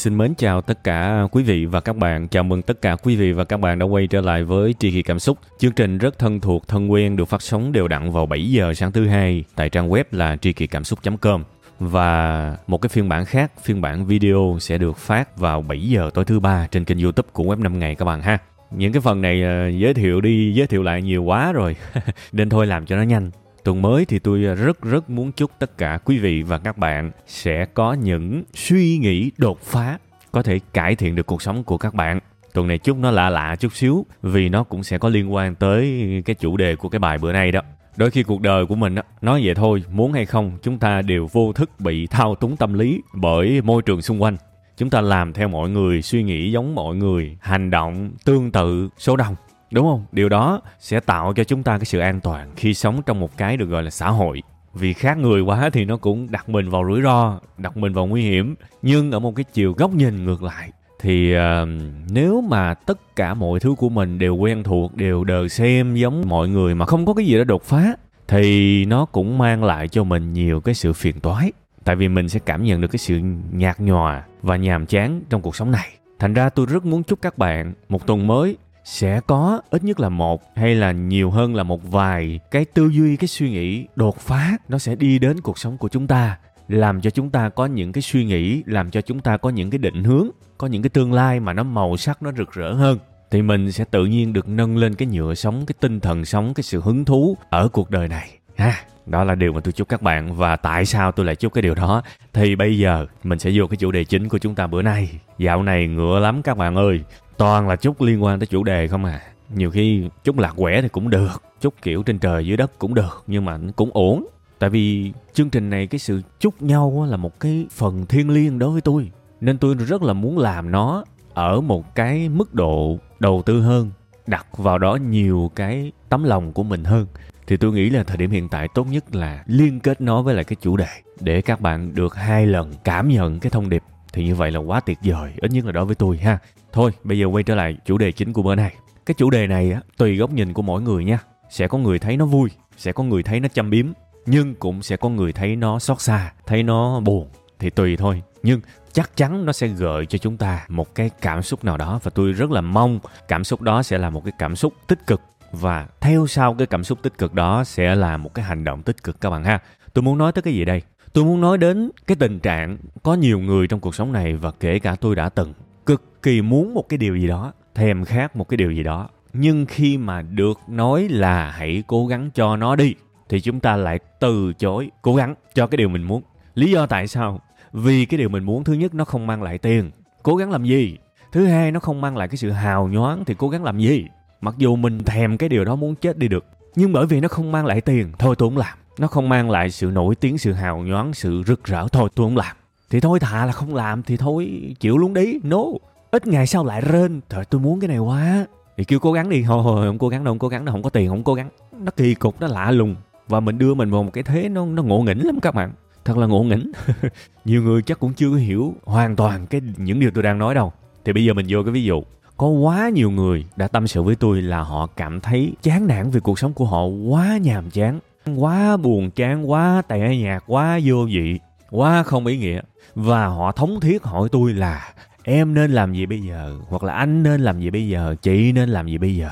Xin mến chào tất cả quý vị và các bạn. Chào mừng tất cả quý vị và các bạn đã quay trở lại với Tri Kỳ Cảm Xúc. Chương trình rất thân thuộc, thân quen được phát sóng đều đặn vào 7 giờ sáng thứ hai tại trang web là tri kỳ cảm xúc.com. Và một cái phiên bản khác, phiên bản video sẽ được phát vào 7 giờ tối thứ ba trên kênh YouTube của web 5 ngày các bạn ha. Những cái phần này ờ, giới thiệu đi, giới thiệu lại nhiều quá rồi. Nên thôi làm cho nó nhanh tuần mới thì tôi à, rất rất muốn chúc tất cả quý vị và các bạn sẽ có những suy nghĩ đột phá, có thể cải thiện được cuộc sống của các bạn. Tuần này chúc nó lạ lạ chút xíu, vì nó cũng sẽ có liên quan tới cái chủ đề của cái bài bữa nay đó. Đôi khi cuộc đời của mình đó nói vậy thôi, muốn hay không, chúng ta đều vô thức bị thao túng tâm lý bởi môi trường xung quanh. Chúng ta làm theo mọi người, suy nghĩ giống mọi người, hành động tương tự, số đông đúng không? Điều đó sẽ tạo cho chúng ta cái sự an toàn khi sống trong một cái được gọi là xã hội. Vì khác người quá thì nó cũng đặt mình vào rủi ro đặt mình vào nguy hiểm. Nhưng ở một cái chiều góc nhìn ngược lại thì uh, nếu mà tất cả mọi thứ của mình đều quen thuộc đều đờ xem giống mọi người mà không có cái gì đó đột phá thì nó cũng mang lại cho mình nhiều cái sự phiền toái. Tại vì mình sẽ cảm nhận được cái sự nhạt nhòa và nhàm chán trong cuộc sống này. Thành ra tôi rất muốn chúc các bạn một tuần mới sẽ có, ít nhất là một, hay là nhiều hơn là một vài cái tư duy, cái suy nghĩ đột phá, nó sẽ đi đến cuộc sống của chúng ta, làm cho chúng ta có những cái suy nghĩ, làm cho chúng ta có những cái định hướng, có những cái tương lai mà nó màu sắc, nó rực rỡ hơn. Thì mình sẽ tự nhiên được nâng lên cái nhựa sống, cái tinh thần sống, cái sự hứng thú ở cuộc đời này, ha. Đó là điều mà tôi chúc các bạn và tại sao tôi lại chúc cái điều đó. Thì bây giờ mình sẽ vô cái chủ đề chính của chúng ta bữa nay. Dạo này ngựa lắm các bạn ơi toàn là chúc liên quan tới chủ đề không à. Nhiều khi chúc lạc quẻ thì cũng được chúc kiểu trên trời dưới đất cũng được, nhưng mà cũng ổn. Tại vì chương trình này cái sự chúc nhau là một cái phần thiêng liêng đối với tôi, nên tôi rất là muốn làm nó ở một cái mức độ đầu tư hơn, đặt vào đó nhiều cái tấm lòng của mình hơn. Thì tôi nghĩ là thời điểm hiện tại tốt nhất là liên kết nó với lại cái chủ đề, để các bạn được hai lần cảm nhận cái thông điệp thì như vậy là quá tuyệt vời, ít nhất là đối với tôi ha. Thôi, bây giờ quay trở lại chủ đề chính của bữa nay. Cái chủ đề này á, tùy góc nhìn của mỗi người nha. Sẽ có người thấy nó vui, sẽ có người thấy nó chăm biếm, nhưng cũng sẽ có người thấy nó xót xa, thấy nó buồn. Thì tùy thôi, nhưng chắc chắn nó sẽ gợi cho chúng ta một cái cảm xúc nào đó, và tôi rất là mong cảm xúc đó sẽ là một cái cảm xúc tích cực, và theo sau cái cảm xúc tích cực đó sẽ là một cái hành động tích cực các bạn ha. Tôi muốn nói tới cái gì đây? Tôi muốn nói đến cái tình trạng có nhiều người trong cuộc sống này và kể cả tôi đã từng cực kỳ muốn một cái điều gì đó, thèm khát một cái điều gì đó. Nhưng khi mà được nói là hãy cố gắng cho nó đi, thì chúng ta lại từ chối cố gắng cho cái điều mình muốn. Lý do tại sao? Vì cái điều mình muốn thứ nhất nó không mang lại tiền. Cố gắng làm gì? Thứ hai, nó không mang lại cái sự hào nhoáng thì cố gắng làm gì? Mặc dù mình thèm cái điều đó muốn chết đi được, nhưng bởi vì nó không mang lại tiền, thôi tôi không làm nó không mang lại sự nổi tiếng, sự hào nhoáng, sự rực rỡ. Thôi, tôi không làm. Thì thôi, thà là không làm thì thôi, chịu luôn đi. No. Ít ngày sau lại rên. Trời, tôi muốn cái này quá. Thì kêu cố gắng đi. Thôi thôi, không cố gắng đâu, không cố gắng đâu. Không có tiền, không cố gắng. Nó kỳ cục, nó lạ lùng. Và mình đưa mình vào một cái thế nó nó ngộ nghĩnh lắm các bạn. Thật là ngộ nghĩnh. Nhiều người chắc cũng chưa hiểu hoàn toàn cái những điều tôi đang nói đâu. Thì bây giờ mình vô cái ví dụ. Có quá nhiều người đã tâm sự với tôi là họ cảm thấy chán nản vì cuộc sống của họ quá nhàm chán quá buồn chán, quá tẻ nhạt, quá vô vị, quá không ý nghĩa. Và họ thống thiết hỏi tôi là, em nên làm gì bây giờ? Hoặc là anh nên làm gì bây giờ? Chị nên làm gì bây giờ?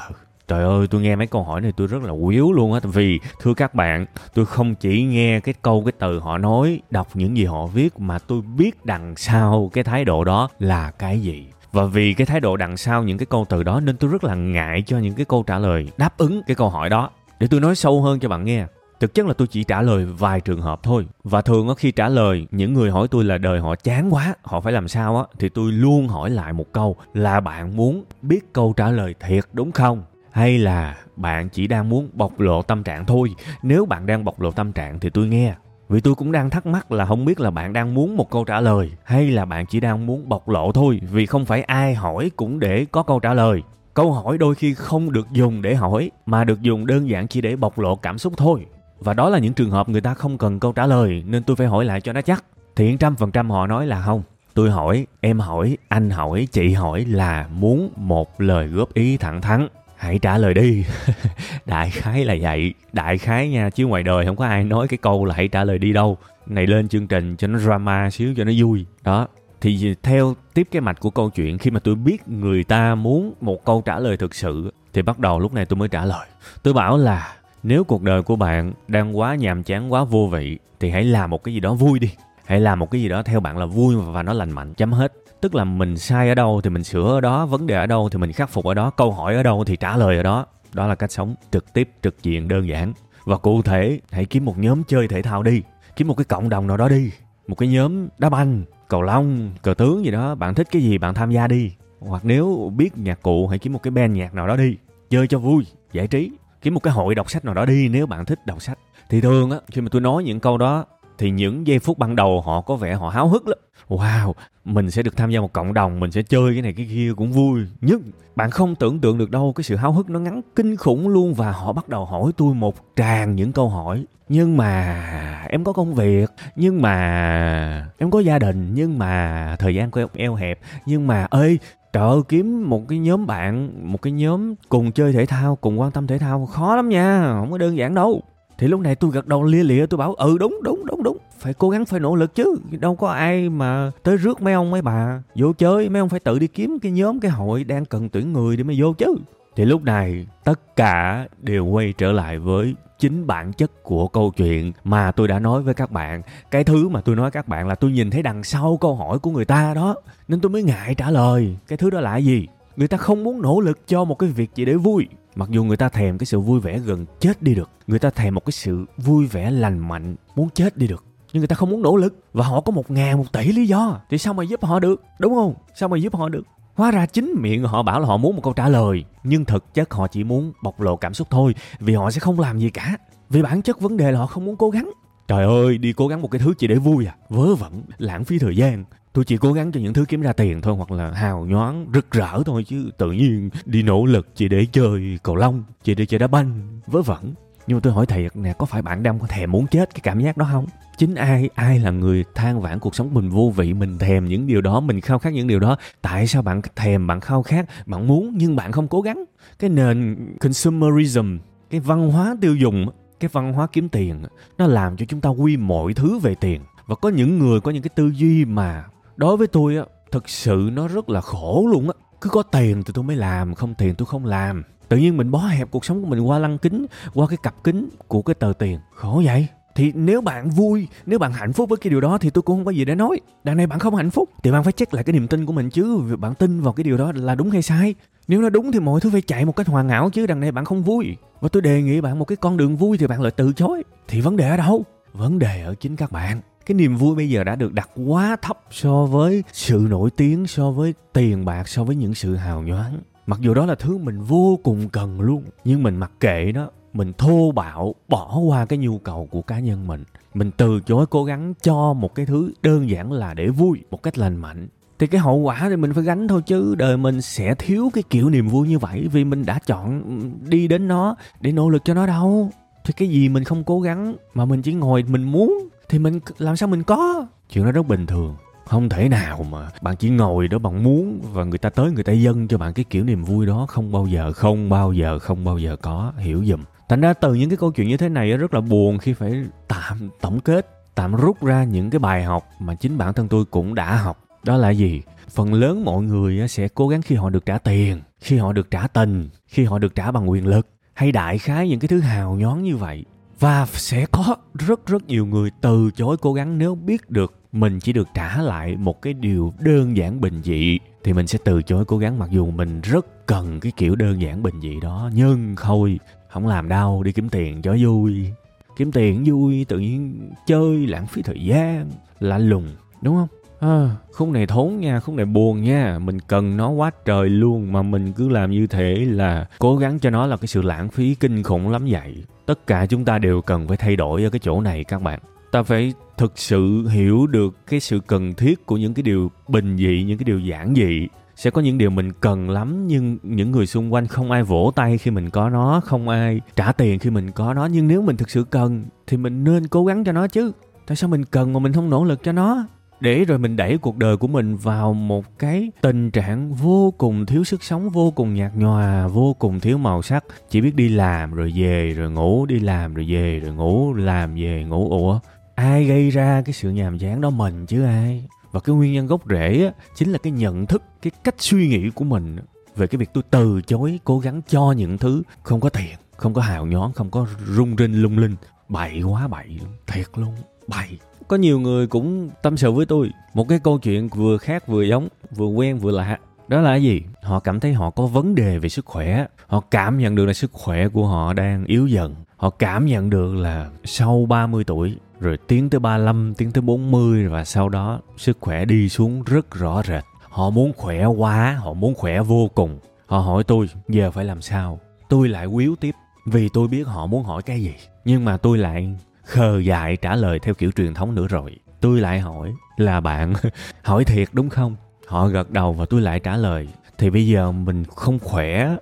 Trời ơi, tôi nghe mấy câu hỏi này tôi rất là quýu luôn á. Vì, thưa các bạn, tôi không chỉ nghe cái câu, cái từ họ nói, đọc những gì họ viết, mà tôi biết đằng sau cái thái độ đó là cái gì. Và vì cái thái độ đằng sau những cái câu từ đó, nên tôi rất là ngại cho những cái câu trả lời đáp ứng cái câu hỏi đó. Để tôi nói sâu hơn cho bạn nghe thực chất là tôi chỉ trả lời vài trường hợp thôi. Và thường khi trả lời, những người hỏi tôi là đời họ chán quá, họ phải làm sao á? Thì tôi luôn hỏi lại một câu là bạn muốn biết câu trả lời thiệt đúng không? Hay là bạn chỉ đang muốn bộc lộ tâm trạng thôi? Nếu bạn đang bộc lộ tâm trạng thì tôi nghe. Vì tôi cũng đang thắc mắc là không biết là bạn đang muốn một câu trả lời hay là bạn chỉ đang muốn bộc lộ thôi, vì không phải ai hỏi cũng để có câu trả lời. Câu hỏi đôi khi không được dùng để hỏi, mà được dùng đơn giản chỉ để bộc lộ cảm xúc thôi và đó là những trường hợp người ta không cần câu trả lời, nên tôi phải hỏi lại cho nó chắc. Thì trăm phần trăm họ nói là không. Tôi hỏi, em hỏi, anh hỏi, chị hỏi là muốn một lời góp ý thẳng thắn. Hãy trả lời đi. Đại khái là vậy. Đại khái nha, chứ ngoài đời không có ai nói cái câu là hãy trả lời đi đâu. Này lên chương trình cho nó drama xíu, cho nó vui. Đó. Thì theo tiếp cái mạch của câu chuyện, khi mà tôi biết người ta muốn một câu trả lời thực sự, thì bắt đầu lúc này tôi mới trả lời. Tôi bảo là nếu cuộc đời của bạn đang quá nhàm chán, quá vô vị, thì hãy làm một cái gì đó vui đi. Hãy làm một cái gì đó theo bạn là vui và nó lành mạnh, chấm hết. Tức là mình sai ở đâu thì mình sửa ở đó, vấn đề ở đâu thì mình khắc phục ở đó, câu hỏi ở đâu thì trả lời ở đó. Đó là cách sống trực tiếp, trực diện, đơn giản. Và cụ thể, hãy kiếm một nhóm chơi thể thao đi. Kiếm một cái cộng đồng nào đó đi. Một cái nhóm đá banh, cầu lông, cờ tướng gì đó. Bạn thích cái gì bạn tham gia đi. Hoặc nếu biết nhạc cụ, hãy kiếm một cái band nhạc nào đó đi. Chơi cho vui, giải trí kiếm một cái hội đọc sách nào đó đi nếu bạn thích đọc sách. Thì thường á, khi mà tôi nói những câu đó, thì những giây phút ban đầu họ có vẻ họ háo hức lắm. Wow, mình sẽ được tham gia một cộng đồng, mình sẽ chơi cái này cái kia cũng vui. Nhưng bạn không tưởng tượng được đâu, cái sự háo hức nó ngắn kinh khủng luôn và họ bắt đầu hỏi tôi một tràng những câu hỏi. Nhưng mà em có công việc, nhưng mà em có gia đình, nhưng mà thời gian của em eo hẹp, nhưng mà ơi trời ơi, kiếm một cái nhóm bạn, một cái nhóm cùng chơi thể thao, cùng quan tâm thể thao, khó lắm nha, không có đơn giản đâu. Thì lúc này tôi gật đầu lia lịa, tôi bảo ừ đúng đúng đúng đúng, phải cố gắng, phải nỗ lực chứ, đâu có ai mà tới rước mấy ông mấy bà. Vô chơi, mấy ông phải tự đi kiếm cái nhóm, cái hội đang cần tuyển người để mà vô chứ thì lúc này, tất cả đều quay trở lại với chính bản chất của câu chuyện mà tôi đã nói với các bạn. Cái thứ mà tôi nói các bạn là tôi nhìn thấy đằng sau câu hỏi của người ta đó, nên tôi mới ngại trả lời. Cái thứ đó là gì? Người ta không muốn nỗ lực cho một cái việc chỉ để vui. Mặc dù người ta thèm cái sự vui vẻ gần chết đi được, người ta thèm một cái sự vui vẻ lành mạnh muốn chết đi được. Nhưng người ta không muốn nỗ lực và họ có một ngàn một tỷ lý do. Thì sao mà giúp họ được? Đúng không? Sao mà giúp họ được? Hóa ra chính miệng họ bảo là họ muốn một câu trả lời, nhưng thực chất họ chỉ muốn bộc lộ cảm xúc thôi, vì họ sẽ không làm gì cả. Vì bản chất vấn đề là họ không muốn cố gắng. Trời ơi, đi cố gắng một cái thứ chỉ để vui à, vớ vẩn, lãng phí thời gian. Tôi chỉ cố gắng cho những thứ kiếm ra tiền thôi hoặc là hào nhoáng, rực rỡ thôi chứ tự nhiên đi nỗ lực chỉ để chơi cầu lông, chỉ để chơi đá banh, vớ vẩn. Nhưng mà tôi hỏi thiệt nè, có phải bạn đang thèm muốn chết cái cảm giác đó không? Chính ai, ai là người than vãn cuộc sống mình vô vị, mình thèm những điều đó, mình khao khát những điều đó. Tại sao bạn thèm, bạn khao khát, bạn muốn nhưng bạn không cố gắng? Cái nền consumerism, cái văn hóa tiêu dùng, cái văn hóa kiếm tiền, nó làm cho chúng ta quy mọi thứ về tiền. Và có những người có những cái tư duy mà đối với tôi á, thực sự nó rất là khổ luôn á. Cứ có tiền thì tôi mới làm, không tiền tôi không làm tự nhiên mình bó hẹp cuộc sống của mình qua lăng kính, qua cái cặp kính của cái tờ tiền. Khổ vậy. Thì nếu bạn vui, nếu bạn hạnh phúc với cái điều đó thì tôi cũng không có gì để nói. Đằng này bạn không hạnh phúc thì bạn phải check lại cái niềm tin của mình chứ. Việc bạn tin vào cái điều đó là đúng hay sai. Nếu nó đúng thì mọi thứ phải chạy một cách hoàn hảo chứ. Đằng này bạn không vui. Và tôi đề nghị bạn một cái con đường vui thì bạn lại từ chối. Thì vấn đề ở đâu? Vấn đề ở chính các bạn. Cái niềm vui bây giờ đã được đặt quá thấp so với sự nổi tiếng, so với tiền bạc, so với những sự hào nhoáng mặc dù đó là thứ mình vô cùng cần luôn, nhưng mình mặc kệ nó mình thô bạo, bỏ qua cái nhu cầu của cá nhân mình. Mình từ chối cố gắng cho một cái thứ đơn giản là để vui, một cách lành mạnh. Thì cái hậu quả thì mình phải gánh thôi chứ, đời mình sẽ thiếu cái kiểu niềm vui như vậy vì mình đã chọn đi đến nó để nỗ lực cho nó đâu. Thì cái gì mình không cố gắng mà mình chỉ ngồi mình muốn, thì mình làm sao mình có? Chuyện đó rất bình thường không thể nào mà bạn chỉ ngồi đó bạn muốn và người ta tới người ta dâng cho bạn cái kiểu niềm vui đó không bao giờ, không bao giờ, không bao giờ có, hiểu dùm. Thành ra từ những cái câu chuyện như thế này rất là buồn khi phải tạm, tổng kết, tạm rút ra những cái bài học mà chính bản thân tôi cũng đã học. Đó là gì? Phần lớn mọi người sẽ cố gắng khi họ được trả tiền, khi họ được trả tình, khi họ được trả bằng quyền lực, hay đại khái những cái thứ hào nhoáng như vậy. Và sẽ có rất rất nhiều người từ chối cố gắng nếu biết được mình chỉ được trả lại một cái điều đơn giản bình dị thì mình sẽ từ chối cố gắng mặc dù mình rất cần cái kiểu đơn giản bình dị đó nhưng thôi không làm đâu đi kiếm tiền cho vui. Kiếm tiền vui tự nhiên chơi lãng phí thời gian lạ lùng đúng không? À, khúc này thốn nha khúc này buồn nha. Mình cần nó quá trời luôn mà mình cứ làm như thế là cố gắng cho nó là cái sự lãng phí kinh khủng lắm vậy. Tất cả chúng ta đều cần phải thay đổi ở cái chỗ này các bạn ta phải thực sự hiểu được cái sự cần thiết của những cái điều bình dị, những cái điều giản dị. Sẽ có những điều mình cần lắm, nhưng những người xung quanh không ai vỗ tay khi mình có nó, không ai trả tiền khi mình có nó. Nhưng nếu mình thực sự cần, thì mình nên cố gắng cho nó chứ. Tại sao mình cần mà mình không nỗ lực cho nó? Để rồi mình đẩy cuộc đời của mình vào một cái tình trạng vô cùng thiếu sức sống, vô cùng nhạt nhòa, vô cùng thiếu màu sắc. Chỉ biết đi làm rồi về rồi ngủ, đi làm rồi về rồi ngủ, làm về ngủ. Ủa ai gây ra cái sự nhàm chán đó? Mình chứ ai. Và cái nguyên nhân gốc rễ á, chính là cái nhận thức cái cách suy nghĩ của mình về cái việc tôi từ chối cố gắng cho những thứ không có tiền không có hào nhoáng không có rung rinh lung linh. Bậy quá bậy thiệt luôn bậy. Có nhiều người cũng tâm sự với tôi. Một cái câu chuyện vừa khác vừa giống vừa quen vừa lạ. Đó là gì? Họ cảm thấy họ có vấn đề về sức khỏe. Họ cảm nhận được là sức khỏe của họ đang yếu dần. Họ cảm nhận được là sau 30 tuổi rồi tiến tới 35, tiến tới 40 và sau đó sức khỏe đi xuống rất rõ rệt. Họ muốn khỏe quá, họ muốn khỏe vô cùng. Họ hỏi tôi giờ phải làm sao? Tôi lại quýu tiếp vì tôi biết họ muốn hỏi cái gì. Nhưng mà tôi lại khờ dại trả lời theo kiểu truyền thống nữa rồi. Tôi lại hỏi là bạn hỏi thiệt đúng không? Họ gật đầu và tôi lại trả lời thì bây giờ mình không khỏe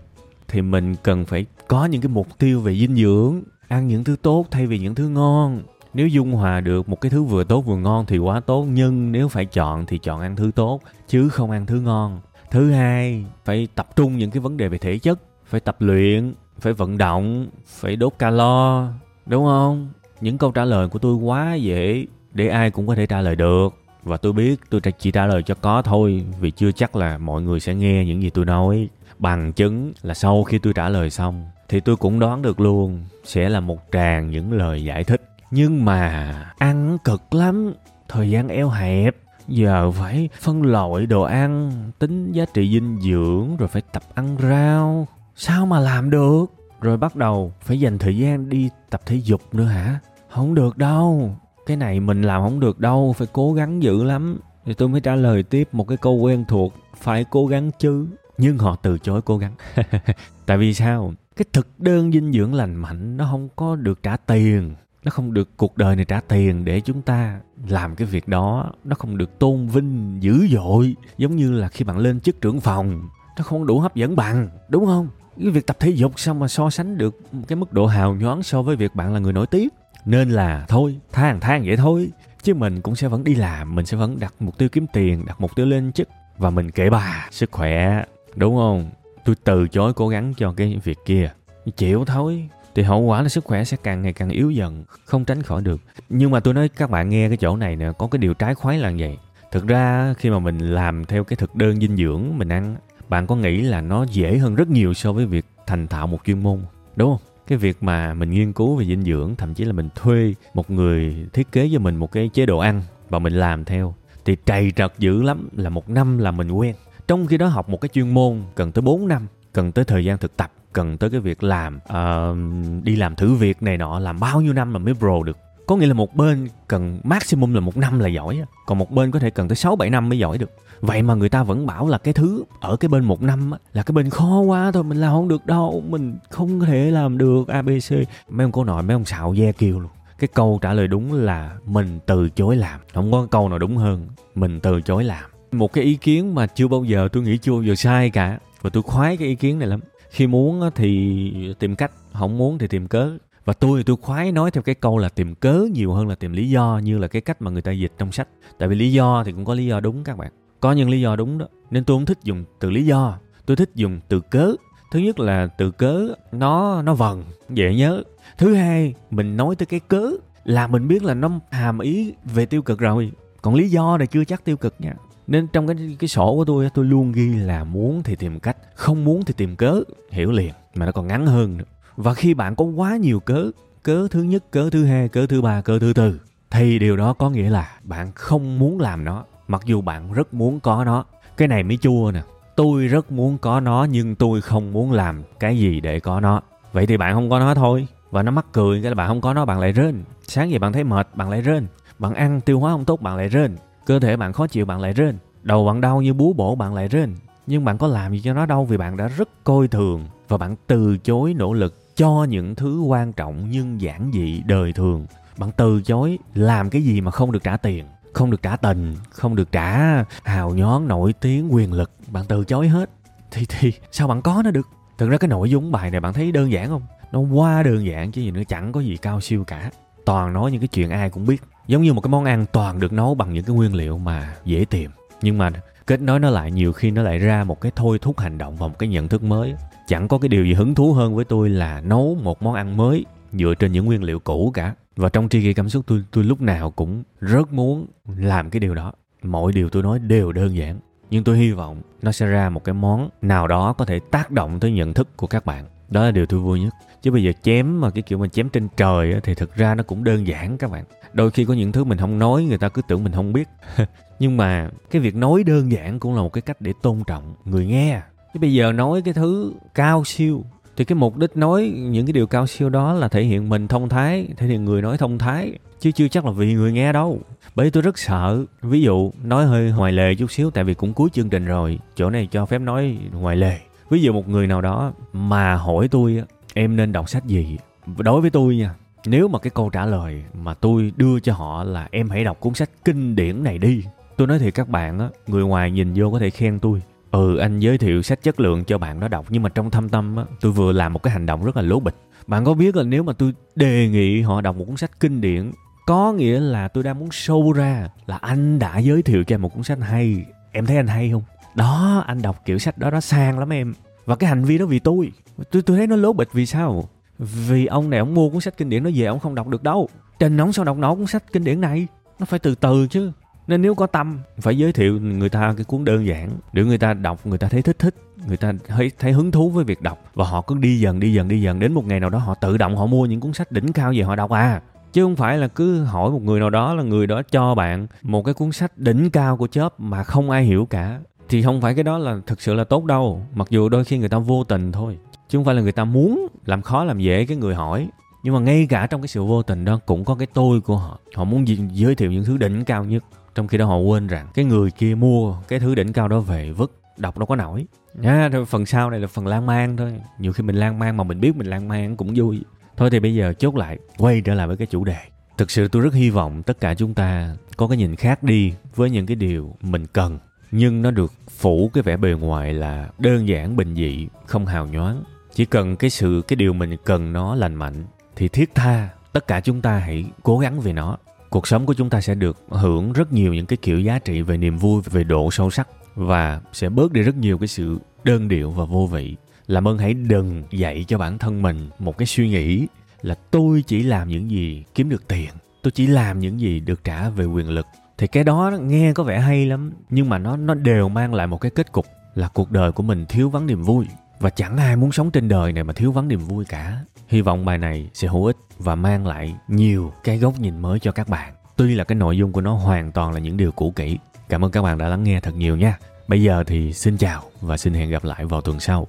thì mình cần phải có những cái mục tiêu về dinh dưỡng ăn những thứ tốt thay vì những thứ ngon nếu dung hòa được một cái thứ vừa tốt vừa ngon thì quá tốt, nhưng nếu phải chọn thì chọn ăn thứ tốt, chứ không ăn thứ ngon. Thứ hai, phải tập trung những cái vấn đề về thể chất, phải tập luyện, phải vận động, phải đốt calo, đúng không? Những câu trả lời của tôi quá dễ để ai cũng có thể trả lời được. Và tôi biết tôi chỉ trả lời cho có thôi, vì chưa chắc là mọi người sẽ nghe những gì tôi nói. Bằng chứng là sau khi tôi trả lời xong, thì tôi cũng đoán được luôn sẽ là một tràng những lời giải thích nhưng mà ăn cực lắm, thời gian eo hẹp, giờ phải phân loại đồ ăn, tính giá trị dinh dưỡng, rồi phải tập ăn rau. Sao mà làm được? Rồi bắt đầu phải dành thời gian đi tập thể dục nữa hả? Không được đâu, cái này mình làm không được đâu, phải cố gắng dữ lắm. Thì tôi mới trả lời tiếp một cái câu quen thuộc, phải cố gắng chứ. Nhưng họ từ chối cố gắng. Tại vì sao? Cái thực đơn dinh dưỡng lành mạnh nó không có được trả tiền nó không được cuộc đời này trả tiền để chúng ta làm cái việc đó. Nó không được tôn vinh, dữ dội, giống như là khi bạn lên chức trưởng phòng. Nó không đủ hấp dẫn bằng đúng không? Cái việc tập thể dục sao mà so sánh được cái mức độ hào nhoáng so với việc bạn là người nổi tiếng? Nên là thôi, than than vậy thôi. Chứ mình cũng sẽ vẫn đi làm, mình sẽ vẫn đặt mục tiêu kiếm tiền, đặt mục tiêu lên chức và mình kể bà sức khỏe, đúng không? Tôi từ chối cố gắng cho cái việc kia. Chịu thôi thì hậu quả là sức khỏe sẽ càng ngày càng yếu dần, không tránh khỏi được. Nhưng mà tôi nói các bạn nghe cái chỗ này nè, có cái điều trái khoái là vậy. Thực ra, khi mà mình làm theo cái thực đơn dinh dưỡng mình ăn, bạn có nghĩ là nó dễ hơn rất nhiều so với việc thành thạo một chuyên môn, đúng không? Cái việc mà mình nghiên cứu về dinh dưỡng, thậm chí là mình thuê một người thiết kế cho mình một cái chế độ ăn và mình làm theo, thì trầy trật dữ lắm, là một năm là mình quen. Trong khi đó học một cái chuyên môn cần tới 4 năm, cần tới thời gian thực tập cần tới cái việc làm uh, đi làm thử việc này nọ làm bao nhiêu năm mà mới pro được? Có nghĩa là một bên cần maximum là một năm là giỏi còn một bên có thể cần tới sáu bảy năm mới giỏi được. Vậy mà người ta vẫn bảo là cái thứ ở cái bên một năm là cái bên khó quá thôi mình làm không được đâu mình không thể làm được abc mấy ông cô nội mấy ông xạo ve kêu luôn. Cái câu trả lời đúng là mình từ chối làm. Không có câu nào đúng hơn mình từ chối làm. Một cái ý kiến mà chưa bao giờ tôi nghĩ chưa bao giờ sai cả và tôi khoái cái ý kiến này lắm khi muốn thì tìm cách không muốn thì tìm cớ. Và tôi thì tôi khoái nói theo cái câu là tìm cớ nhiều hơn là tìm lý do, như là cái cách mà người ta dịch trong sách. Tại vì lý do thì cũng có lý do đúng các bạn. Có những lý do đúng đó, nên tôi không thích dùng từ lý do. Tôi thích dùng từ cớ. Thứ nhất là từ cớ nó nó vần, dễ nhớ. Thứ hai, mình nói tới cái cớ là mình biết là nó hàm ý về tiêu cực rồi. Còn lý do này chưa chắc tiêu cực nha nên trong cái cái sổ của tôi tôi luôn ghi là muốn thì tìm cách, không muốn thì tìm cớ. Hiểu liền, mà nó còn ngắn hơn nữa. Và khi bạn có quá nhiều cớ cớ thứ nhất, cớ thứ hai, cớ thứ ba, cớ thứ tư, thì điều đó có nghĩa là bạn không muốn làm nó, mặc dù bạn rất muốn có nó. Cái này mới chua nè, tôi rất muốn có nó nhưng tôi không muốn làm cái gì để có nó. Vậy thì bạn không có nó thôi, và nó mắc cười cái là bạn không có nó, bạn lại rên. Sáng dậy bạn thấy mệt, bạn lại rên. Bạn ăn tiêu hóa không tốt, bạn lại rên cơ thể bạn khó chịu, bạn lại rên. Đầu bạn đau như bú bổ, bạn lại rên. Nhưng bạn có làm gì cho nó đâu vì bạn đã rất coi thường và bạn từ chối nỗ lực cho những thứ quan trọng nhưng giản dị đời thường. Bạn từ chối làm cái gì mà không được trả tiền, không được trả tình, không được trả hào nhón nổi tiếng quyền lực. Bạn từ chối hết. Thì thì sao bạn có nó được? Thực ra cái nội dung bài này bạn thấy đơn giản không? Nó quá đơn giản chứ gì nữa, chẳng có gì cao siêu cả toàn nói những cái chuyện ai cũng biết. Giống như một cái món ăn toàn được nấu bằng những cái nguyên liệu mà dễ tìm. Nhưng mà kết nối nó lại, nhiều khi nó lại ra một cái thôi thúc hành động và một cái nhận thức mới. Chẳng có cái điều gì hứng thú hơn với tôi là nấu một món ăn mới dựa trên những nguyên liệu cũ cả. Và trong tri kỷ cảm xúc tôi tôi lúc nào cũng rất muốn làm cái điều đó. Mọi điều tôi nói đều đơn giản. Nhưng tôi hy vọng nó sẽ ra một cái món nào đó có thể tác động tới nhận thức của các bạn đó là điều tôi vui nhất. Chứ bây giờ chém mà cái kiểu mà chém trên trời á, thì thực ra nó cũng đơn giản các bạn. Đôi khi có những thứ mình không nói người ta cứ tưởng mình không biết. Nhưng mà cái việc nói đơn giản cũng là một cái cách để tôn trọng người nghe. Chứ bây giờ nói cái thứ cao siêu thì cái mục đích nói những cái điều cao siêu đó là thể hiện mình thông thái thể hiện người nói thông thái. Chứ chưa chắc là vì người nghe đâu. Bởi tôi rất sợ ví dụ nói hơi ngoài lề chút xíu tại vì cũng cuối chương trình rồi chỗ này cho phép nói ngoài lề ví dụ một người nào đó mà hỏi tôi em nên đọc sách gì? Đối với tôi nha, nếu mà cái câu trả lời mà tôi đưa cho họ là em hãy đọc cuốn sách kinh điển này đi. Tôi nói thì các bạn á, người ngoài nhìn vô có thể khen tôi. Ừ anh giới thiệu sách chất lượng cho bạn đó đọc, nhưng mà trong thâm tâm á, tôi vừa làm một cái hành động rất là lố bịch. Bạn có biết là nếu mà tôi đề nghị họ đọc một cuốn sách kinh điển, có nghĩa là tôi đang muốn show ra là anh đã giới thiệu cho em một cuốn sách hay. Em thấy anh hay không? Đó, anh đọc kiểu sách đó, nó sang lắm em. Và cái hành vi đó vì tôi. Tôi tôi thấy nó lố bịch vì sao? Vì ông này, ông mua cuốn sách kinh điển nó về, ông không đọc được đâu. Trình ông sao đọc nổi cuốn sách kinh điển này? Nó phải từ từ chứ. Nên nếu có tâm, phải giới thiệu người ta cái cuốn đơn giản. Để người ta đọc, người ta thấy thích thích. Người ta thấy thấy hứng thú với việc đọc. Và họ cứ đi dần đi dần đi dần. Đến một ngày nào đó họ tự động họ mua những cuốn sách đỉnh cao về họ đọc à. Chứ không phải là cứ hỏi một người nào đó, là người đó cho bạn một cái cuốn sách đỉnh cao của chớp mà không ai hiểu cả thì không phải cái đó là thực sự là tốt đâu, mặc dù đôi khi người ta vô tình thôi, chứ không phải là người ta muốn làm khó làm dễ cái người hỏi. Nhưng mà ngay cả trong cái sự vô tình đó cũng có cái tôi của họ. Họ muốn giới thiệu những thứ đỉnh cao nhất, trong khi đó họ quên rằng cái người kia mua cái thứ đỉnh cao đó về vứt, đọc đâu có nổi. Nha phần sau này là phần lan man thôi. Nhiều khi mình lan man mà mình biết mình lan man cũng vui. Thôi thì bây giờ chốt lại, quay trở lại với cái chủ đề. Thực sự tôi rất hy vọng tất cả chúng ta có cái nhìn khác đi với những cái điều mình cần nhưng nó được phủ cái vẻ bề ngoài là đơn giản, bình dị, không hào nhoáng. Chỉ cần cái sự, cái điều mình cần nó lành mạnh thì thiết tha tất cả chúng ta hãy cố gắng về nó. Cuộc sống của chúng ta sẽ được hưởng rất nhiều những cái kiểu giá trị về niềm vui, về độ sâu sắc và sẽ bớt đi rất nhiều cái sự đơn điệu và vô vị. Làm ơn hãy đừng dạy cho bản thân mình một cái suy nghĩ là tôi chỉ làm những gì kiếm được tiền, tôi chỉ làm những gì được trả về quyền lực thì cái đó nghe có vẻ hay lắm, nhưng mà nó nó đều mang lại một cái kết cục là cuộc đời của mình thiếu vắng niềm vui. Và chẳng ai muốn sống trên đời này mà thiếu vắng niềm vui cả. Hy vọng bài này sẽ hữu ích và mang lại nhiều cái góc nhìn mới cho các bạn. Tuy là cái nội dung của nó hoàn toàn là những điều cũ kỹ. Cảm ơn các bạn đã lắng nghe thật nhiều nha. Bây giờ thì xin chào và xin hẹn gặp lại vào tuần sau.